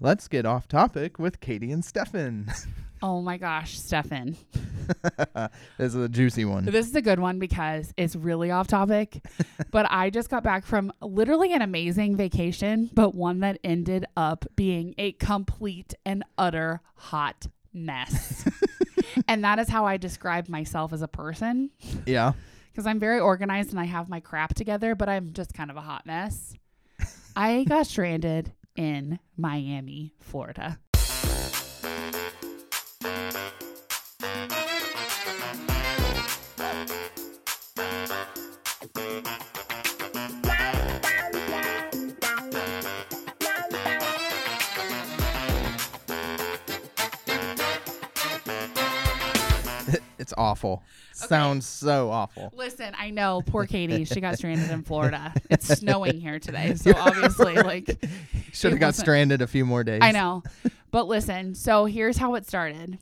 let's get off topic with Katie and Steffen. Oh my gosh, Steffen. this is a juicy one. This is a good one because it's really off topic. but I just got back from literally an amazing vacation, but one that ended up being a complete and utter hot mess. and that is how I describe myself as a person Yeah. because I'm very organized and I have my crap together, but I'm just kind of a hot mess. I got stranded in Miami, Florida. It's awful. Sounds so awful. Listen, I know poor Katie. She got stranded in Florida. It's snowing here today. So obviously, like, Should have got stranded a few more days. I know. But listen, so here's how it started.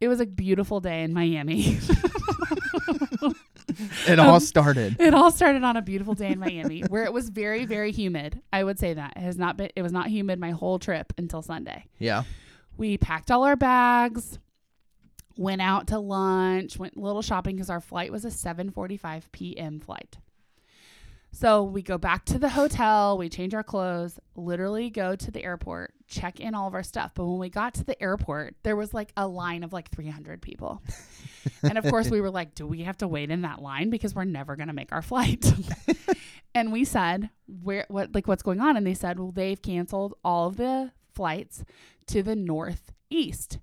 It was a beautiful day in Miami. It all um, started. it all started on a beautiful day in Miami where it was very, very humid. I would say that. It has not been it was not humid my whole trip until Sunday. Yeah. We packed all our bags, went out to lunch, went a little shopping because our flight was a 7:45 p.m. flight. So we go back to the hotel, we change our clothes, literally go to the airport, check in all of our stuff. But when we got to the airport, there was like a line of like 300 people. and of course, we were like, do we have to wait in that line because we're never going to make our flight? and we said, where what like what's going on? And they said, well, they've canceled all of the flights to the northeast.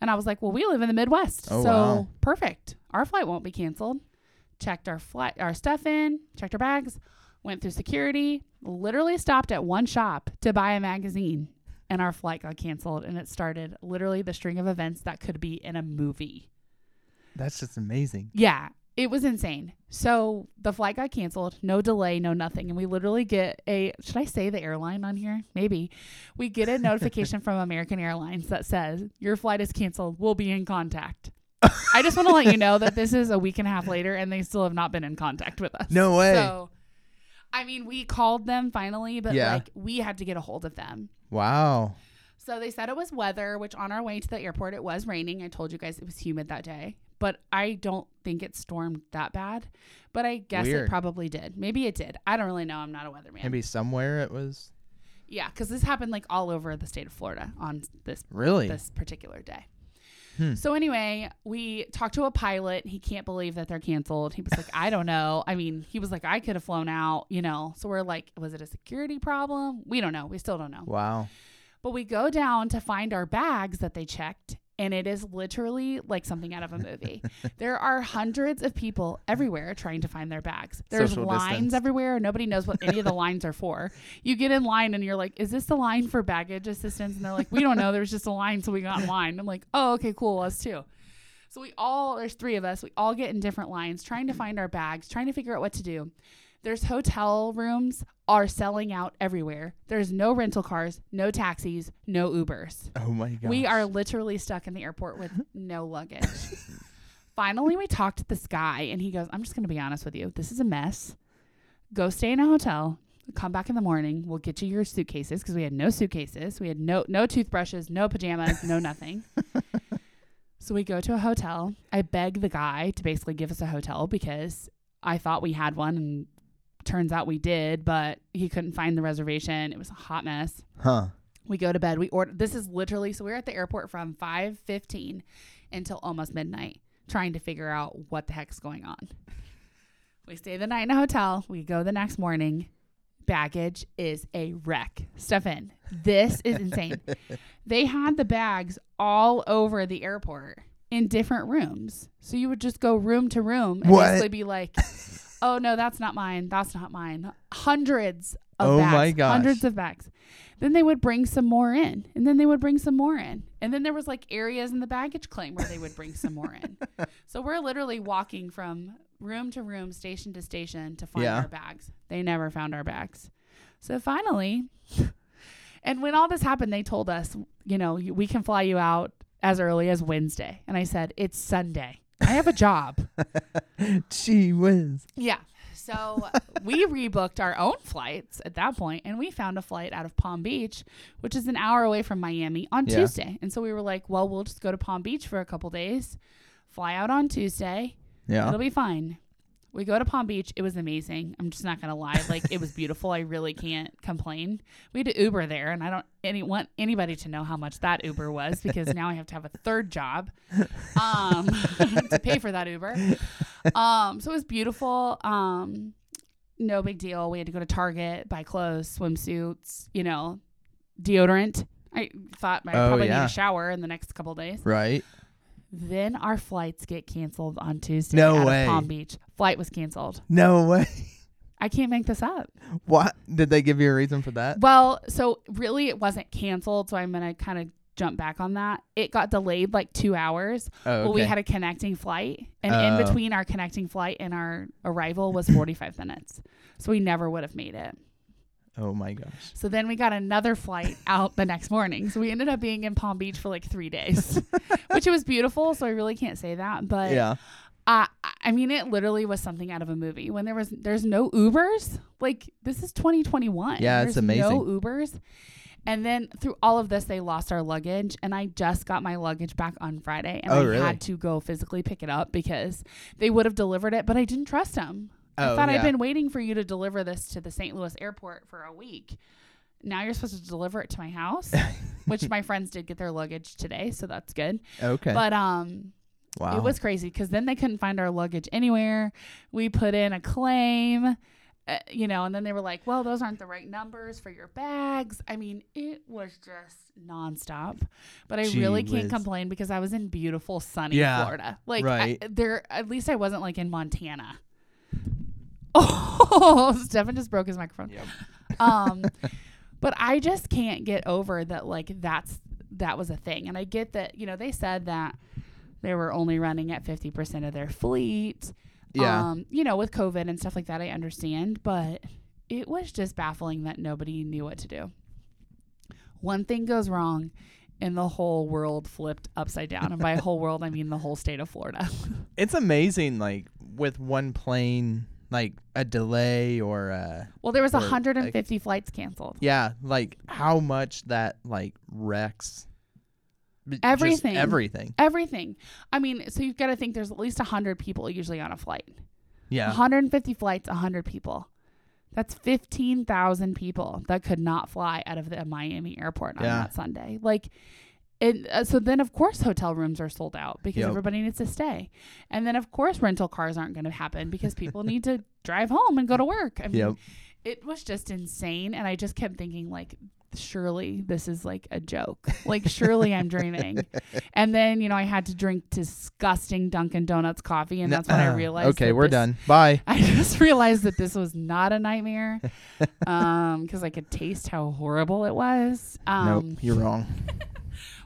And I was like, well, we live in the Midwest. Oh, so wow. perfect. Our flight won't be canceled. Checked our flight, our stuff in, checked our bags, went through security, literally stopped at one shop to buy a magazine. And our flight got canceled. And it started literally the string of events that could be in a movie. That's just amazing. Yeah, it was insane. So the flight got canceled, no delay, no nothing. And we literally get a should I say the airline on here? Maybe. We get a notification from American Airlines that says, Your flight is canceled. We'll be in contact. I just want to let you know that this is a week and a half later and they still have not been in contact with us. No way. So I mean, we called them finally, but Yeah. like we had to get a hold of them. Wow. So they said it was weather, which on our way to the airport, it was raining. I told you guys it was humid that day, but I don't think it stormed that bad. But I guess Weird. it probably did. Maybe it did. I don't really know. I'm not a weatherman. Maybe somewhere it was. Yeah, because this happened like all over the state of Florida on this Really? this particular day. Hmm. So anyway, we talked to a pilot. He can't believe that they're canceled. He was like, I don't know. I mean, he was like, I could have flown out, you know. So we're like, was it a security problem? We don't know. We still don't know. Wow. But we go down to find our bags that they checked, and it is literally like something out of a movie. there are hundreds of people everywhere trying to find their bags. There's Social lines distance. everywhere. Nobody knows what any of the lines are for. You get in line and you're like, "Is this the line for baggage assistance?" And they're like, "We don't know. There's just a line, so we got in line." I'm like, "Oh, okay, cool. Us too." So we all there's three of us. We all get in different lines trying to find our bags, trying to figure out what to do. There's hotel rooms are selling out everywhere. There's no rental cars, no taxis, no Ubers. Oh my god. We are literally stuck in the airport with no luggage. Finally, we talked to this guy, and he goes, I'm just going to be honest with you. This is a mess. Go stay in a hotel. Come back in the morning. We'll get you your suitcases because we had no suitcases. We had no no toothbrushes, no pajamas, no nothing. so we go to a hotel. I beg the guy to basically give us a hotel because I thought we had one, and turns out we did, but he couldn't find the reservation. It was a hot mess. Huh. we go to bed. We order this is literally so we we're at the airport from 5.15 until almost midnight trying to figure out what the heck's going on. We stay the night in a hotel. We go the next morning. Baggage is a wreck. Steffen, this is insane. They had the bags all over the airport in different rooms. So you would just go room to room and What? basically be like oh no that's not mine that's not mine hundreds of Oh bags my gosh. hundreds of bags then they would bring some more in, and then they would bring some more in, and then there was like areas in the baggage claim where they would bring some more in. So we're literally walking from room to room, station to station to find Yeah. our bags. They never found our bags. So finally, and when all this happened, they told us, you know, we can fly you out as early as Wednesday. And I said, it's Sunday. I have a job. Gee whiz. Yeah. So we rebooked our own flights at that point, and we found a flight out of Palm Beach, which is an hour away from Miami, on Yeah. Tuesday. And so we were like, well, we'll just go to Palm Beach for a couple days, fly out on Tuesday. Yeah. It'll be fine. We go to Palm Beach. It was amazing. I'm just not gonna lie. Like it was beautiful. I really can't complain. We had to Uber there, and I don't any want anybody to know how much that Uber was because now I have to have a third job um, to pay for that Uber. Um, so it was beautiful. Um, no big deal. We had to go to Target, buy clothes, swimsuits, you know, deodorant. I thought I Oh, probably yeah. need a shower in the next couple days. Right. Then our flights get canceled on Tuesday No out way. of Palm Beach. Flight was canceled. No way. I can't make this up. What did they give you a reason for that? Well, so really it wasn't canceled, so I'm gonna kind of jump back on that. It got delayed like two hours. Oh, okay. Well, we had a connecting flight, and Oh. in between our connecting flight and our arrival was 45 minutes. So we never would have made it. Oh my gosh. So then we got another flight out the next morning. So we ended up being in Palm Beach for like three days, which it was beautiful. So I really can't say that, but yeah. I I mean, it literally was something out of a movie. When there was there's no Ubers, like this is 2021. Yeah, it's there's amazing. No Ubers. And then through all of this, they lost our luggage, and I just got my luggage back on Friday, and Oh, I really? had to go physically pick it up because they would have delivered it, but I didn't trust them. I Oh, thought yeah. I'd been waiting for you to deliver this to the St. Louis airport for a week. Now you're supposed to deliver it to my house, which my friends did get their luggage today, so that's good. Okay. But um, wow. it was crazy because then they couldn't find our luggage anywhere. We put in a claim, uh, you know, and then they were like, well, those aren't the right numbers for your bags. I mean, it was just nonstop. But I Gee really can't whiz. complain because I was in beautiful, sunny Yeah, Florida. Like, right. I, there, at least I wasn't like in Montana. Oh, Steffen just broke his microphone. Yep. um but i just can't get over that like that's that was a thing. And i get that you know they said that they were only running at 50% of their fleet Yeah. um you know with covid and stuff like that i understand. But it was just baffling that nobody knew what to do. One thing goes wrong and the whole world flipped upside down. And by whole world i mean the whole state of florida. It's amazing, like with one plane, like a delay or uh well there was Or, 150 flights canceled yeah, like how much that like wrecks Everything. everything. everything i mean so you've got to think there's at least 100 people usually on a flight Yeah. 150 flights, 100 people. That's 15,000 people that could not fly out of the Miami airport on Yeah. that Sunday. Like, it, uh, so then of course hotel rooms are sold out because Yep. everybody needs to stay, and then of course rental cars aren't going to happen because people need to drive home and go to work. I mean, Yep. it was just insane, and I just kept thinking like, surely this is like a joke. Like surely I'm dreaming. And then you know I had to drink disgusting Dunkin' Donuts coffee, and that's when I realized. Okay, we're this- done. Bye. I just realized that this was not a nightmare because I could taste how horrible it was. Um, nope, you're wrong.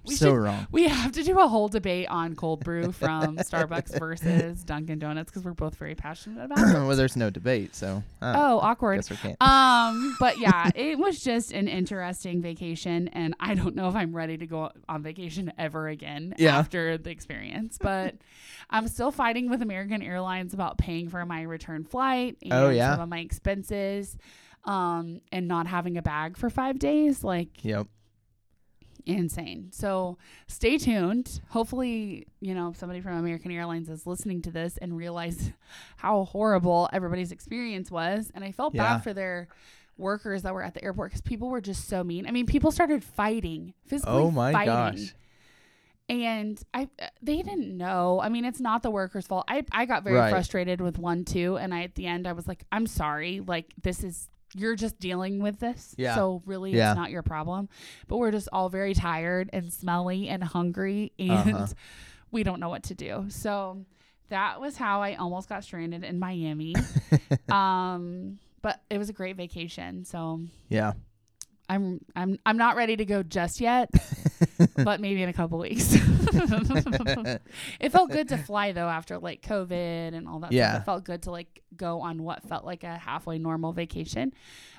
We so should- wrong. We have to do a whole debate on cold brew from Starbucks versus Dunkin' Donuts because we're both very passionate about it. well, there's no debate, so uh, Oh, awkward. guess we can't. Um, but yeah, it was just an interesting vacation, and I don't know if I'm ready to go on vacation ever again Yeah. after the experience. But I'm still fighting with American Airlines about paying for my return flight and Oh, yeah. some of my expenses, um, and not having a bag for five days. Like Yep. Insane. So stay tuned. Hopefully, you know, somebody from American Airlines is listening to this and realize how horrible everybody's experience was. And I felt Yeah. bad for their workers that were at the airport because people were just so mean. I mean, people started fighting, physically Oh my fighting. gosh. And I, uh, they didn't know. I mean, it's not the workers' fault. I, I got very Right. frustrated with one too, and I at the end I was like, I'm sorry. Like this is you're just dealing with this. Yeah. So really, Yeah. it's not your problem. But we're just all very tired and smelly and hungry, and Uh-huh. we don't know what to do. So that was how I almost got stranded in Miami. um, but it was a great vacation. So Yeah. I'm I'm I'm not ready to go just yet, but maybe in a couple weeks. it felt good to fly though after like COVID and all that. Yeah. stuff. it felt good to like go on what felt like a halfway normal vacation.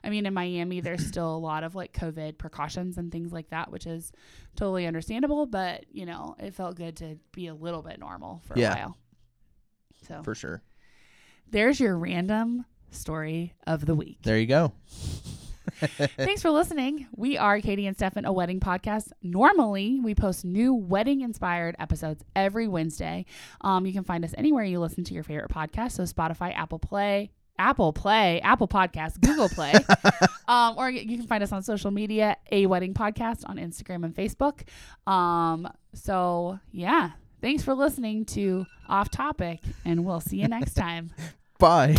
I mean, in Miami, there's still a lot of like COVID precautions and things like that, which is totally understandable. But you know, it felt good to be a little bit normal for Yeah. a while. So For sure. there's your random story of the week. There you go. Thanks for listening. We are Katie and Steffen, a wedding podcast. Normally, we post new wedding inspired episodes every Wednesday. Um, you can find us anywhere you listen to your favorite podcast. So, Spotify, Apple Play, Apple Play, Apple Podcasts, Google Play, um, or you can find us on social media, a wedding podcast on Instagram and Facebook. Um, so, yeah, thanks for listening to Off Topic, and we'll see you next time. Bye.